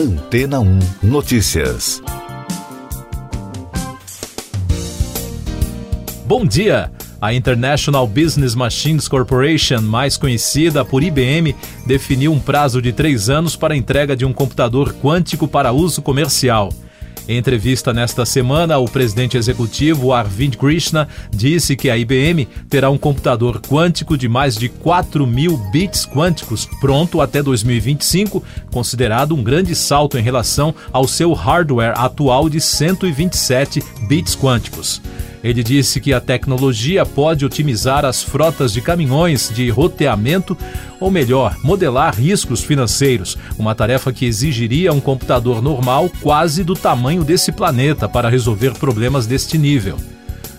Antena 1 Notícias. Bom dia! A International Business Machines Corporation, mais conhecida por IBM, definiu um prazo de três anos para a entrega de um computador quântico para uso comercial. Em entrevista nesta semana, o presidente executivo Arvind Krishna disse que a IBM terá um computador quântico de mais de 4 mil bits quânticos pronto até 2025, considerado um grande salto em relação ao seu hardware atual de 127 bits quânticos. Ele disse que a tecnologia pode otimizar as frotas de caminhões de roteamento, ou melhor, modelar riscos financeiros, uma tarefa que exigiria um computador normal quase do tamanho desse planeta para resolver problemas deste nível.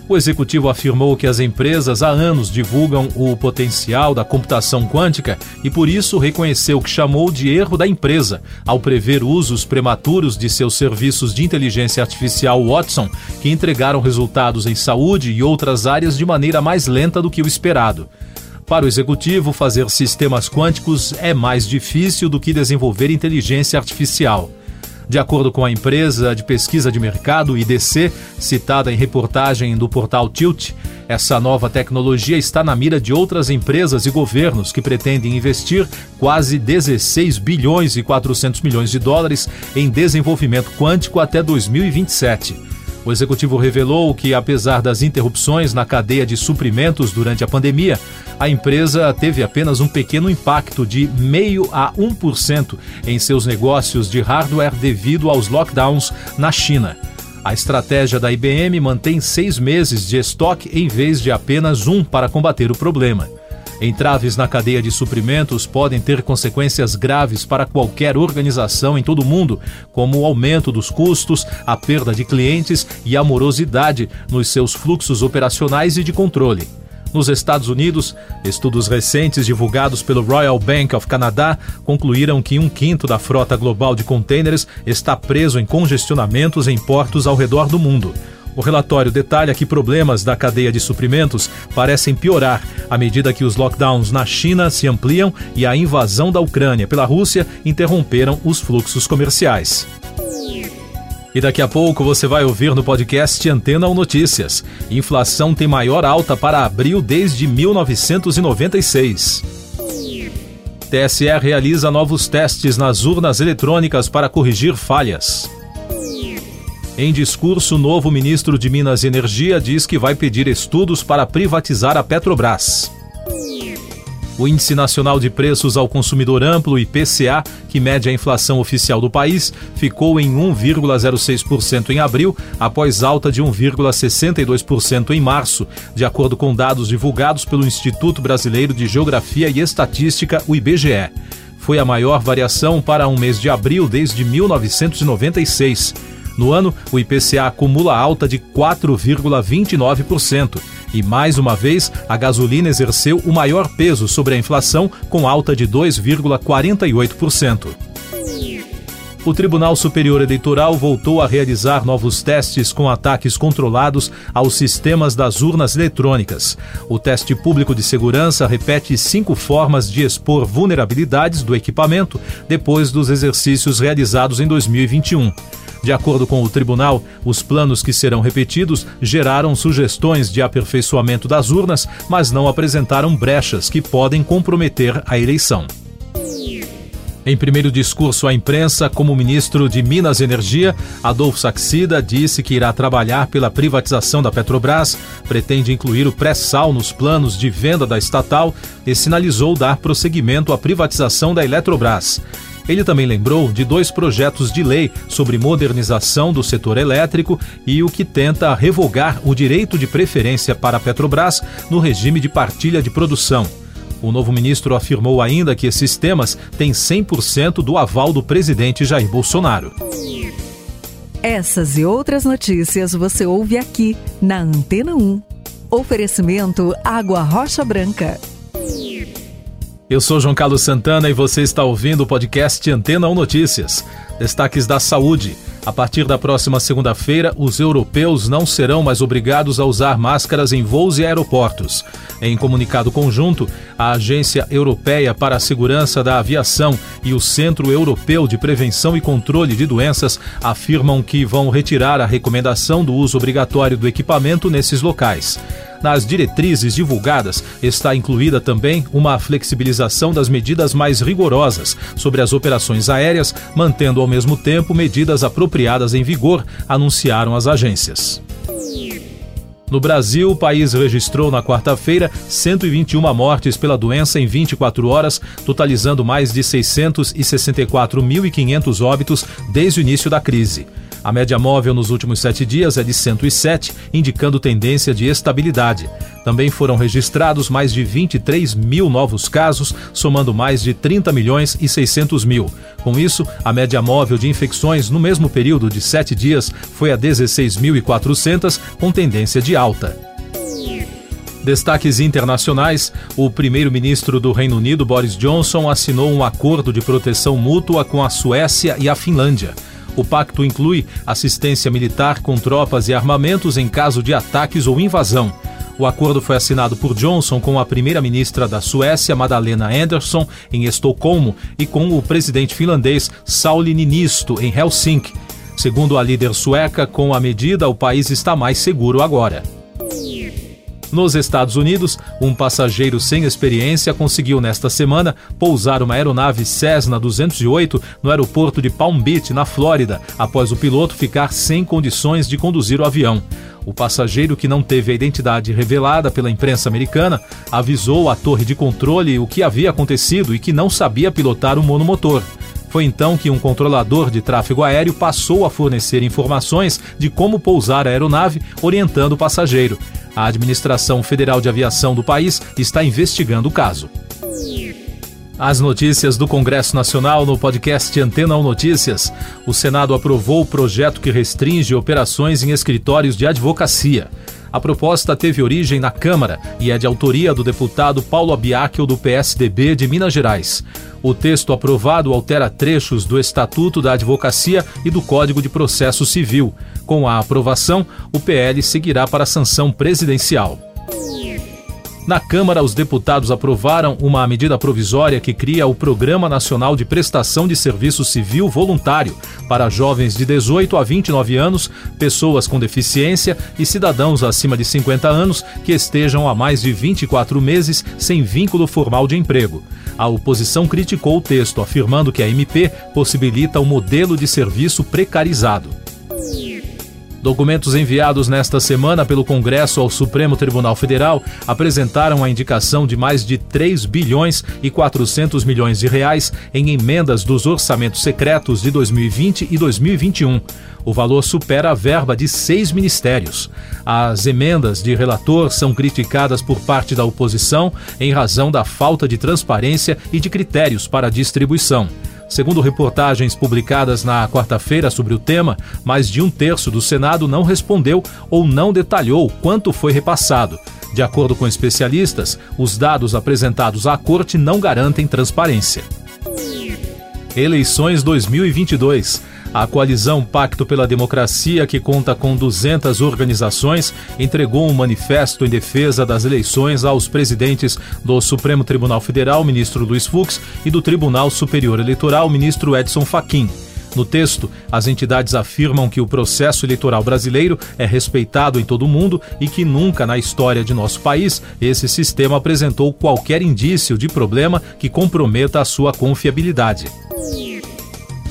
O executivo afirmou que as empresas há anos divulgam o potencial da computação quântica e por isso reconheceu que chamou de erro da empresa ao prever usos prematuros de seus serviços de inteligência artificial Watson, que entregaram resultados em saúde e outras áreas de maneira mais lenta do que o esperado. Para o executivo, fazer sistemas quânticos é mais difícil do que desenvolver inteligência artificial. De acordo com a empresa de pesquisa de mercado IDC, citada em reportagem do portal Tilt, essa nova tecnologia está na mira de outras empresas e governos que pretendem investir quase 16 bilhões e 400 milhões de dólares em desenvolvimento quântico até 2027. O executivo revelou que, apesar das interrupções na cadeia de suprimentos durante a pandemia, a empresa teve apenas um pequeno impacto de 0,5 a 1% em seus negócios de hardware devido aos lockdowns na China. A estratégia da IBM mantém seis meses de estoque em vez de apenas um para combater o problema. Entraves na cadeia de suprimentos podem ter consequências graves para qualquer organização em todo o mundo, como o aumento dos custos, a perda de clientes e a morosidade nos seus fluxos operacionais e de controle. Nos Estados Unidos, estudos recentes divulgados pelo Royal Bank of Canada concluíram que um quinto da frota global de contêineres está preso em congestionamentos em portos ao redor do mundo. O relatório detalha que problemas da cadeia de suprimentos parecem piorar à medida que os lockdowns na China se ampliam e a invasão da Ucrânia pela Rússia interromperam os fluxos comerciais. E daqui a pouco você vai ouvir no podcast Antena ou Notícias. Inflação tem maior alta para abril desde 1996. TSE realiza novos testes nas urnas eletrônicas para corrigir falhas. Em discurso, o novo ministro de Minas e Energia diz que vai pedir estudos para privatizar a Petrobras. O Índice Nacional de Preços ao Consumidor Amplo, IPCA, que mede a inflação oficial do país, ficou em 1,06% em abril, após alta de 1,62% em março, de acordo com dados divulgados pelo Instituto Brasileiro de Geografia e Estatística, o IBGE. Foi a maior variação para um mês de abril desde 1996. No ano, o IPCA acumula alta de 4,29%. E mais uma vez, a gasolina exerceu o maior peso sobre a inflação, com alta de 2,48%. O Tribunal Superior Eleitoral voltou a realizar novos testes com ataques controlados aos sistemas das urnas eletrônicas. O teste público de segurança repete cinco formas de expor vulnerabilidades do equipamento depois dos exercícios realizados em 2021. De acordo com o tribunal, os planos que serão repetidos geraram sugestões de aperfeiçoamento das urnas, mas não apresentaram brechas que podem comprometer a eleição. Em primeiro discurso à imprensa, como ministro de Minas e Energia, Adolfo Saxida disse que irá trabalhar pela privatização da Petrobras, pretende incluir o pré-sal nos planos de venda da estatal e sinalizou dar prosseguimento à privatização da Eletrobras. Ele também lembrou de dois projetos de lei sobre modernização do setor elétrico e o que tenta revogar o direito de preferência para a Petrobras no regime de partilha de produção. O novo ministro afirmou ainda que esses temas têm 100% do aval do presidente Jair Bolsonaro. Essas e outras notícias você ouve aqui na Antena 1. Oferecimento Água Rocha Branca. Eu sou João Carlos Santana e você está ouvindo o podcast Antena 1 Notícias. Destaques da saúde. A partir da próxima segunda-feira, os europeus não serão mais obrigados a usar máscaras em voos e aeroportos. Em comunicado conjunto, a Agência Europeia para a Segurança da Aviação e o Centro Europeu de Prevenção e Controle de Doenças afirmam que vão retirar a recomendação do uso obrigatório do equipamento nesses locais. Nas diretrizes divulgadas está incluída também uma flexibilização das medidas mais rigorosas sobre as operações aéreas, mantendo ao mesmo tempo medidas apropriadas em vigor, anunciaram as agências. No Brasil, o país registrou na quarta-feira 121 mortes pela doença em 24 horas, totalizando mais de 664.500 óbitos desde o início da crise. A média móvel nos últimos sete dias é de 107, indicando tendência de estabilidade. Também foram registrados mais de 23 mil novos casos, somando mais de 30 milhões e 600 mil. Com isso, a média móvel de infecções no mesmo período de sete dias foi a 16.400, com tendência de alta. Destaques internacionais: o primeiro-ministro do Reino Unido, Boris Johnson, assinou um acordo de proteção mútua com a Suécia e a Finlândia. O pacto inclui assistência militar com tropas e armamentos em caso de ataques ou invasão. O acordo foi assinado por Johnson com a primeira-ministra da Suécia, Madalena Andersson, em Estocolmo, e com o presidente finlandês Sauli Niinisto, em Helsinki. Segundo a líder sueca, com a medida, o país está mais seguro agora. Nos Estados Unidos, um passageiro sem experiência conseguiu nesta semana pousar uma aeronave Cessna 208 no aeroporto de Palm Beach, na Flórida, após o piloto ficar sem condições de conduzir o avião. O passageiro, que não teve a identidade revelada pela imprensa americana, avisou à torre de controle o que havia acontecido e que não sabia pilotar o monomotor. Foi então que um controlador de tráfego aéreo passou a fornecer informações de como pousar a aeronave, orientando o passageiro. A Administração Federal de Aviação do país está investigando o caso. As notícias do Congresso Nacional no podcast Antena 1 Notícias. O Senado aprovou o projeto que restringe operações em escritórios de advocacia. A proposta teve origem na Câmara e é de autoria do deputado Paulo Abiakel, do PSDB de Minas Gerais. O texto aprovado altera trechos do Estatuto da Advocacia e do Código de Processo Civil. Com a aprovação, o PL seguirá para a sanção presidencial. Na Câmara, os deputados aprovaram uma medida provisória que cria o Programa Nacional de Prestação de Serviço Civil Voluntário para jovens de 18 a 29 anos, pessoas com deficiência e cidadãos acima de 50 anos que estejam há mais de 24 meses sem vínculo formal de emprego. A oposição criticou o texto, afirmando que a MP possibilita um modelo de serviço precarizado. Documentos enviados nesta semana pelo Congresso ao Supremo Tribunal Federal apresentaram a indicação de mais de 3 bilhões e 400 milhões de reais em emendas dos orçamentos secretos de 2020 e 2021. O valor supera a verba de seis ministérios. As emendas de relator são criticadas por parte da oposição em razão da falta de transparência e de critérios para a distribuição. Segundo reportagens publicadas na quarta-feira sobre o tema, mais de um terço do Senado não respondeu ou não detalhou quanto foi repassado. De acordo com especialistas, os dados apresentados à corte não garantem transparência. Eleições 2022. A coalizão Pacto pela Democracia, que conta com 200 organizações, entregou um manifesto em defesa das eleições aos presidentes do Supremo Tribunal Federal, ministro Luiz Fux, e do Tribunal Superior Eleitoral, ministro Edson Fachin. No texto, as entidades afirmam que o processo eleitoral brasileiro é respeitado em todo o mundo e que nunca na história de nosso país esse sistema apresentou qualquer indício de problema que comprometa a sua confiabilidade.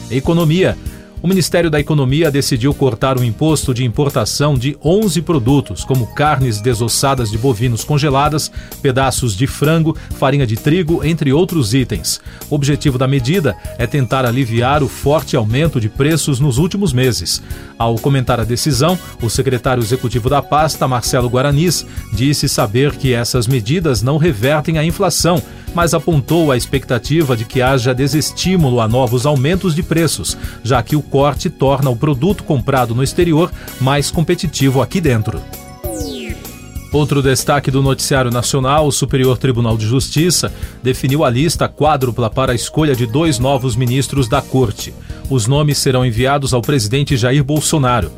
Economia. O Ministério da Economia decidiu cortar o imposto de importação de 11 produtos, como carnes desossadas de bovinos congeladas, pedaços de frango, farinha de trigo, entre outros itens. O objetivo da medida é tentar aliviar o forte aumento de preços nos últimos meses. Ao comentar a decisão, o secretário executivo da pasta, Marcelo Guaranis, disse saber que essas medidas não revertem a inflação mas apontou a expectativa de que haja desestímulo a novos aumentos de preços, já que o corte torna o produto comprado no exterior mais competitivo aqui dentro. Outro destaque do Noticiário Nacional: o Superior Tribunal de Justiça definiu a lista quádrupla para a escolha de dois novos ministros da Corte. Os nomes serão enviados ao presidente Jair Bolsonaro.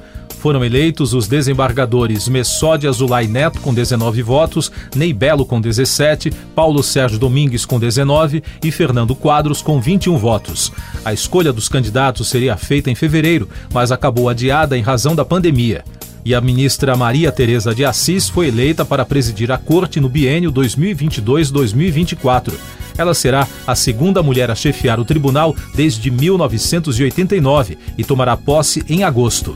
Foram eleitos os desembargadores Messode Azulay Neto com 19 votos, Ney Belo com 17, Paulo Sérgio Domingues com 19 e Fernando Quadros com 21 votos. A escolha dos candidatos seria feita em fevereiro, mas acabou adiada em razão da pandemia e a ministra Maria Tereza de Assis foi eleita para presidir a corte no biênio 2022-2024. Ela será a segunda mulher a chefiar o tribunal desde 1989 e tomará posse em agosto.